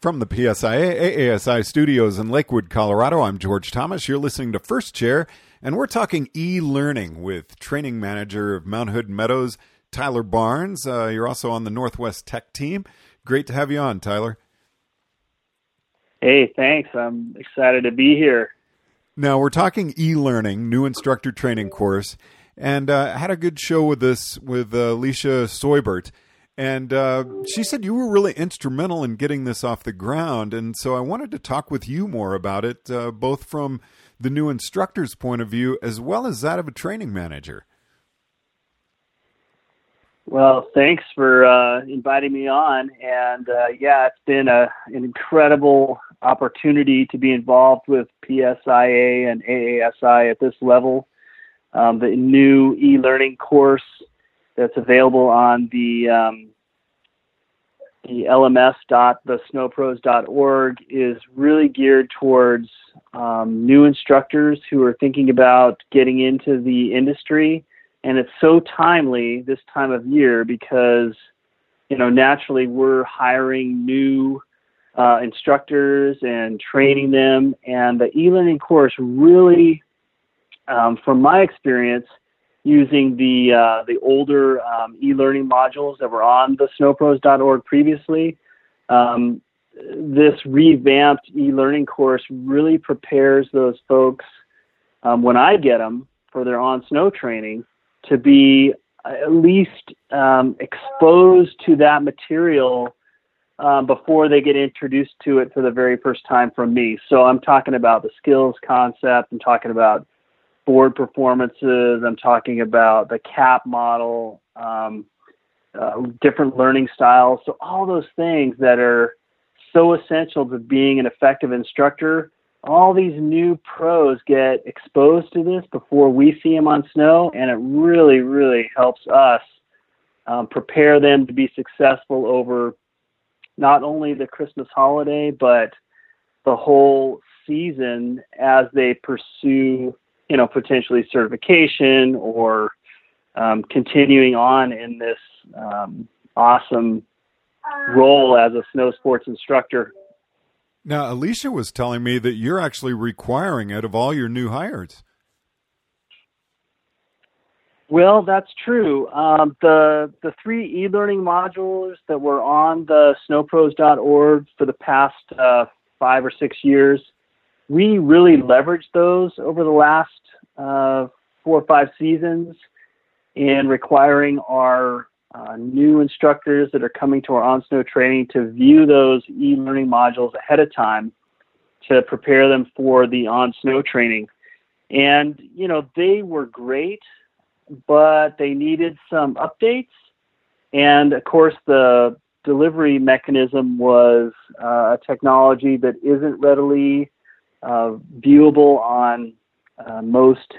From the PSIA AASI studios in Lakewood, Colorado, I'm George Thomas. You're listening to First Chair, and we're talking e learning with training manager of Mount Hood Meadows, Tyler Barnes. Uh, you're also on the Northwest Tech team. Great to have you on, Tyler. Hey, thanks. I'm excited to be here. Now, we're talking e learning, new instructor training course, and uh, had a good show with this with uh, Alicia Soibert. And uh, she said you were really instrumental in getting this off the ground. And so I wanted to talk with you more about it, uh, both from the new instructor's point of view as well as that of a training manager. Well, thanks for uh, inviting me on. And uh, yeah, it's been a, an incredible opportunity to be involved with PSIA and AASI at this level. Um, the new e learning course that's available on the um, the lms.thesnowpros.org is really geared towards um, new instructors who are thinking about getting into the industry. And it's so timely this time of year because, you know, naturally we're hiring new uh, instructors and training them. And the e learning course really, um, from my experience, using the uh, the older um, e-learning modules that were on the snowpros.org previously. Um, this revamped e-learning course really prepares those folks um, when I get them for their on snow training to be at least um, exposed to that material um, before they get introduced to it for the very first time from me. So I'm talking about the skills concept. I'm talking about board performances. I'm talking about the CAP model, um, uh, different learning styles. So all those things that are so essential to being an effective instructor. All these new pros get exposed to this before we see them on snow, and it really, really helps us um, prepare them to be successful over not only the Christmas holiday, but the whole season as they pursue you know, potentially certification or um, continuing on in this um, awesome role as a snow sports instructor. Now, Alicia was telling me that you're actually requiring it of all your new hires. Well, that's true. Um, the the three e-learning modules that were on the snowpros.org for the past uh, five or six years we really leveraged those over the last uh, four or five seasons in requiring our uh, new instructors that are coming to our on snow training to view those e learning modules ahead of time to prepare them for the on snow training. And, you know, they were great, but they needed some updates. And of course, the delivery mechanism was uh, a technology that isn't readily uh, viewable on uh, most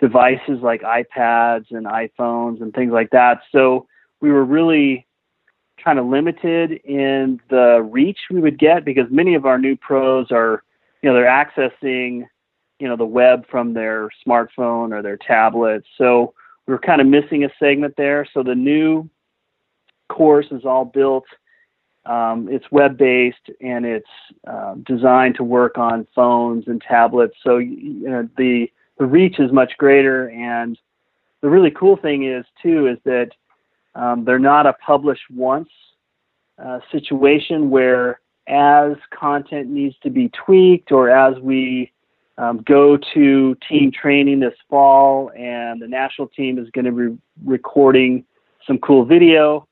devices like iPads and iPhones and things like that. So we were really kind of limited in the reach we would get because many of our new pros are, you know, they're accessing, you know, the web from their smartphone or their tablet. So we were kind of missing a segment there. So the new course is all built um, it's web based and it's uh, designed to work on phones and tablets. So you know the the reach is much greater. And the really cool thing is too is that um, they're not a publish once uh, situation where as content needs to be tweaked or as we um, go to team training this fall and the national team is going to be recording some cool video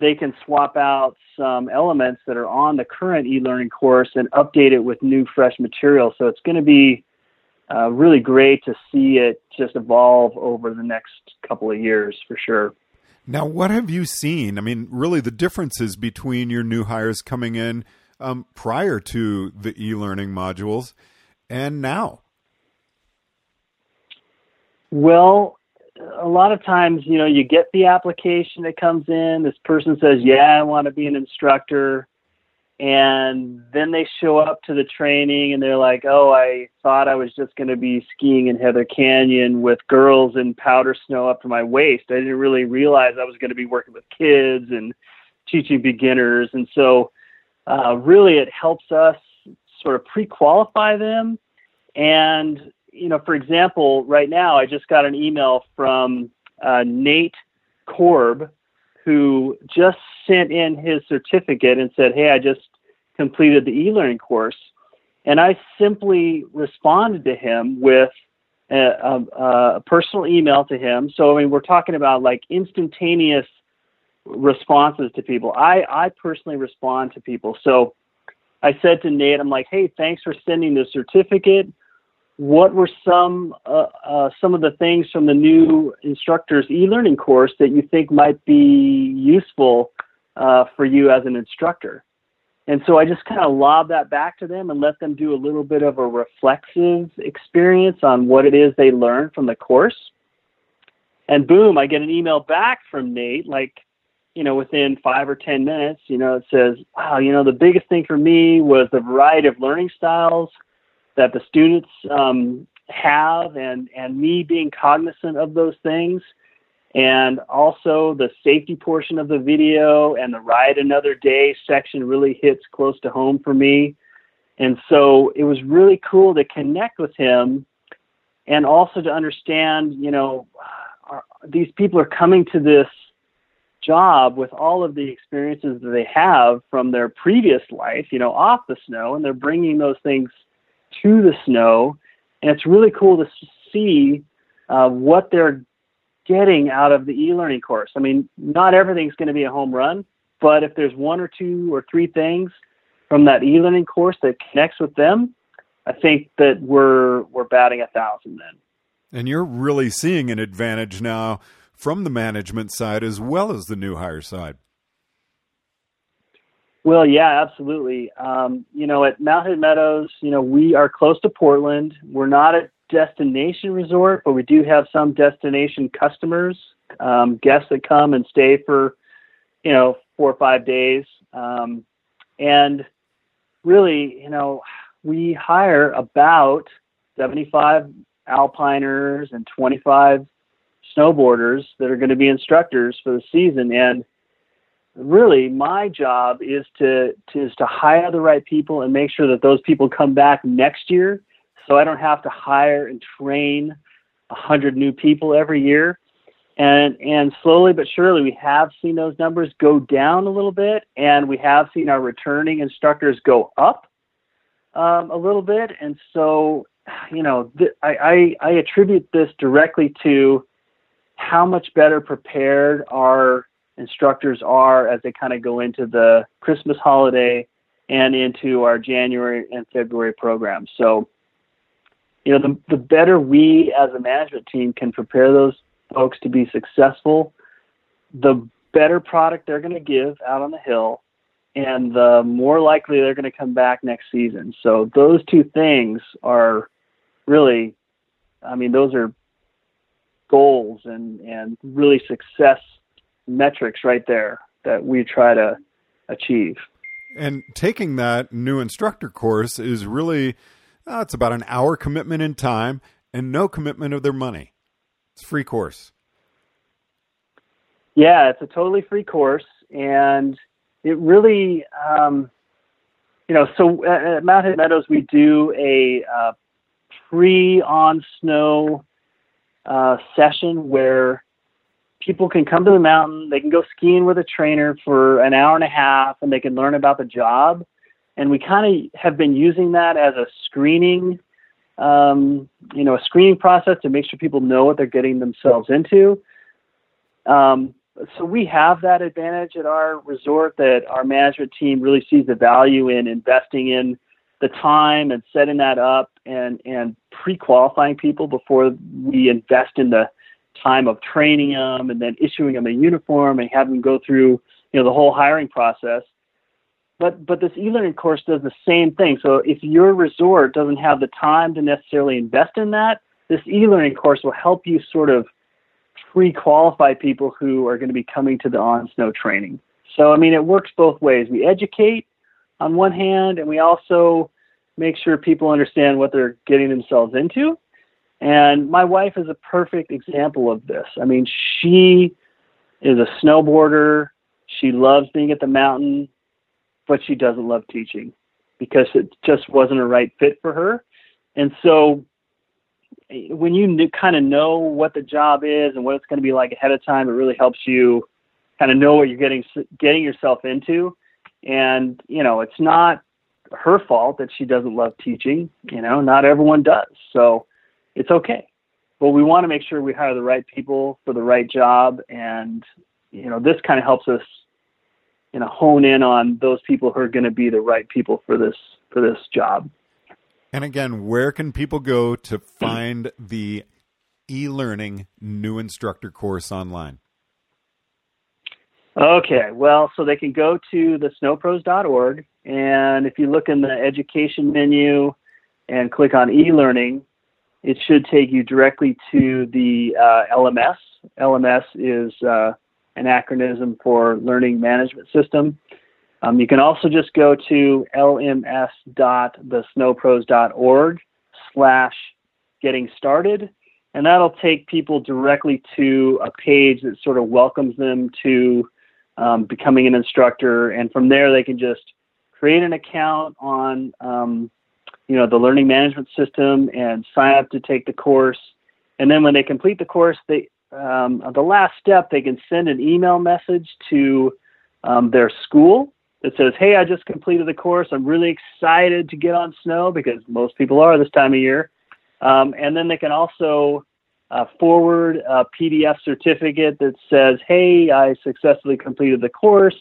they can swap out some elements that are on the current e-learning course and update it with new fresh material. So it's going to be uh, really great to see it just evolve over the next couple of years for sure. Now, what have you seen? I mean, really, the differences between your new hires coming in um, prior to the e-learning modules and now. Well, a lot of times, you know, you get the application that comes in. This person says, "Yeah, I want to be an instructor," and then they show up to the training and they're like, "Oh, I thought I was just going to be skiing in Heather Canyon with girls in powder snow up to my waist. I didn't really realize I was going to be working with kids and teaching beginners." And so, uh, really it helps us sort of pre-qualify them. And you know, for example, right now I just got an email from uh, Nate Korb, who just sent in his certificate and said, "Hey, I just completed the e-learning course," and I simply responded to him with a, a, a personal email to him. So I mean, we're talking about like instantaneous responses to people. I I personally respond to people. So I said to Nate, I'm like, "Hey, thanks for sending the certificate." What were some uh, uh, some of the things from the new instructor's e-learning course that you think might be useful uh, for you as an instructor? And so I just kind of lob that back to them and let them do a little bit of a reflexive experience on what it is they learned from the course. And boom, I get an email back from Nate, like, you know, within five or 10 minutes, you know, it says, wow, you know, the biggest thing for me was the variety of learning styles that the students um, have and, and me being cognizant of those things. And also the safety portion of the video and the ride another day section really hits close to home for me. And so it was really cool to connect with him and also to understand, you know, are, these people are coming to this job with all of the experiences that they have from their previous life, you know, off the snow, and they're bringing those things to the snow, and it's really cool to see uh, what they're getting out of the e-learning course. I mean, not everything's going to be a home run, but if there's one or two or three things from that e-learning course that connects with them, I think that we're we're batting a thousand then. And you're really seeing an advantage now from the management side as well as the new hire side. Well, yeah, absolutely. Um, you know, at Mountain Meadows, you know, we are close to Portland. We're not a destination resort, but we do have some destination customers, um, guests that come and stay for, you know, four or five days. Um, and really, you know, we hire about 75 alpiners and 25 snowboarders that are going to be instructors for the season. And really my job is to, to is to hire the right people and make sure that those people come back next year so I don't have to hire and train a hundred new people every year. And and slowly but surely we have seen those numbers go down a little bit and we have seen our returning instructors go up um, a little bit. And so, you know, th- I, I, I attribute this directly to how much better prepared our instructors are as they kind of go into the Christmas holiday and into our January and February programs. So, you know, the, the better we as a management team can prepare those folks to be successful, the better product they're going to give out on the hill, and the more likely they're going to come back next season. So, those two things are really, I mean, those are goals and, and really success metrics right there that we try to achieve. And taking that new instructor course is really, uh, it's about an hour commitment in time and no commitment of their money. It's a free course. Yeah, it's a totally free course. And it really, um, you know, so at, at Mountain Meadows, we do a uh, pre on snow uh, session where people can come to the mountain, they can go skiing with a trainer for an hour and a half, and they can learn about the job. And we kind of have been using that as a screening, um, you know, a screening process to make sure people know what they're getting themselves into. Um, so we have that advantage at our resort that our management team really sees the value in investing in the time and setting that up and and pre-qualifying people before we invest in the time of training them and then issuing them a uniform and having them go through you know the whole hiring process. But but this e-learning course does the same thing. So if your resort doesn't have the time to necessarily invest in that this e-learning course will help you sort of pre-qualify people who are going to be coming to the on snow training. So i mean it works both ways. We educate on one hand and we also make sure people understand what they're getting themselves into and my wife is a perfect example of this. I mean, she is a snowboarder. She loves being at the mountain. but she doesn't love teaching because it just wasn't a right fit for her. And so when you kind of know what the job is and what it's going to be like ahead of time, it really helps you kind of know what you're getting getting yourself into. And you know, it's not her fault that she doesn't love teaching. You know, not everyone does, so it's okay. But we want to make sure we hire the right people for the right job, and you know, this kind of helps us, you know, hone in on those people who are going to be the right people for this for this job. And again, where can people go to find the e-learning new instructor course online? Okay, well, so they can go to the snowpros.org, and if you look in the education menu and click on e-learning, it should take you directly to the uh, LMS. LMS is uh, an acronym for Learning Management System. Um, you can also just go to lms.thesnowpros.org slash getting started, and that'll take people directly to a page that sort of welcomes them to um, becoming an instructor, and from there they can just create an account on um, you know the learning management system and sign up to take the course. And then when they complete the course, they um, the last step they can send an email message to um, their school that says, "Hey, I just completed the course. I'm really excited to get on snow because most people are this time of year." Um, and then they can also uh, forward a PDF certificate that says, "Hey, I successfully completed the course."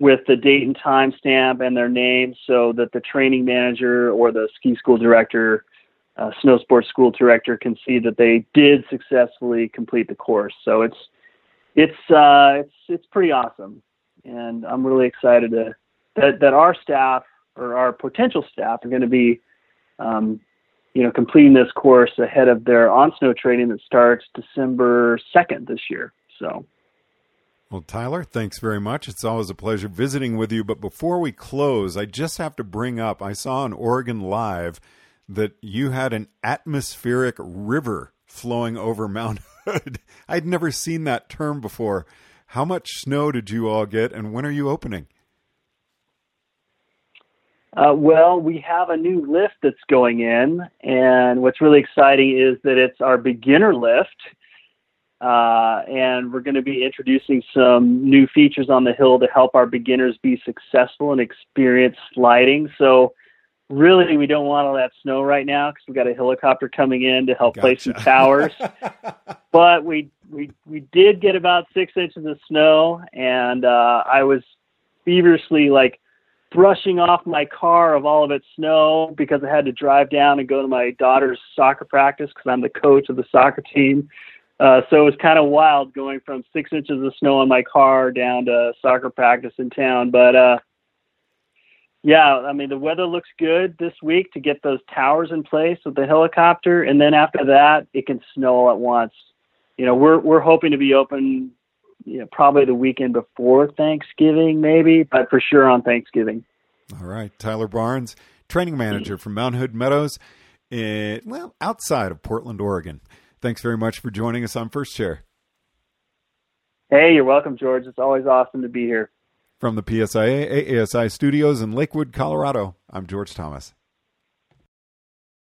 With the date and time stamp and their name, so that the training manager or the ski school director, uh, snow sports school director, can see that they did successfully complete the course. So it's it's uh, it's it's pretty awesome and I'm really excited to, that that our staff or our potential staff are going to be, um, you know, completing this course ahead of their on snow training that starts December second this year. So. Well, Tyler, thanks very much. It's always a pleasure visiting with you. But before we close, I just have to bring up I saw on Oregon Live that you had an atmospheric river flowing over Mount Hood. I'd never seen that term before. How much snow did you all get, and when are you opening? Uh, well, we have a new lift that's going in, and what's really exciting is that it's our beginner lift. Uh, and we're going to be introducing some new features on the hill to help our beginners be successful and experience sliding. So, really, we don't want all that snow right now because we've got a helicopter coming in to help gotcha. place some towers. but we we we did get about six inches of snow, and uh, I was feverishly like brushing off my car of all of its snow because I had to drive down and go to my daughter's soccer practice because I'm the coach of the soccer team. Uh, so it was kind of wild going from six inches of snow on my car down to soccer practice in town. But uh, yeah, I mean the weather looks good this week to get those towers in place with the helicopter, and then after that it can snow all at once you know, we're we're hoping to be open, you know, probably the weekend before Thanksgiving, maybe, but for sure on Thanksgiving. All right, Tyler Barnes, training manager from Mount Hood Meadows, in, well, outside of Portland, Oregon. Thanks very much for joining us on First Chair. Hey, you're welcome, George. It's always awesome to be here. From the PSIA AASI studios in Lakewood, Colorado, I'm George Thomas.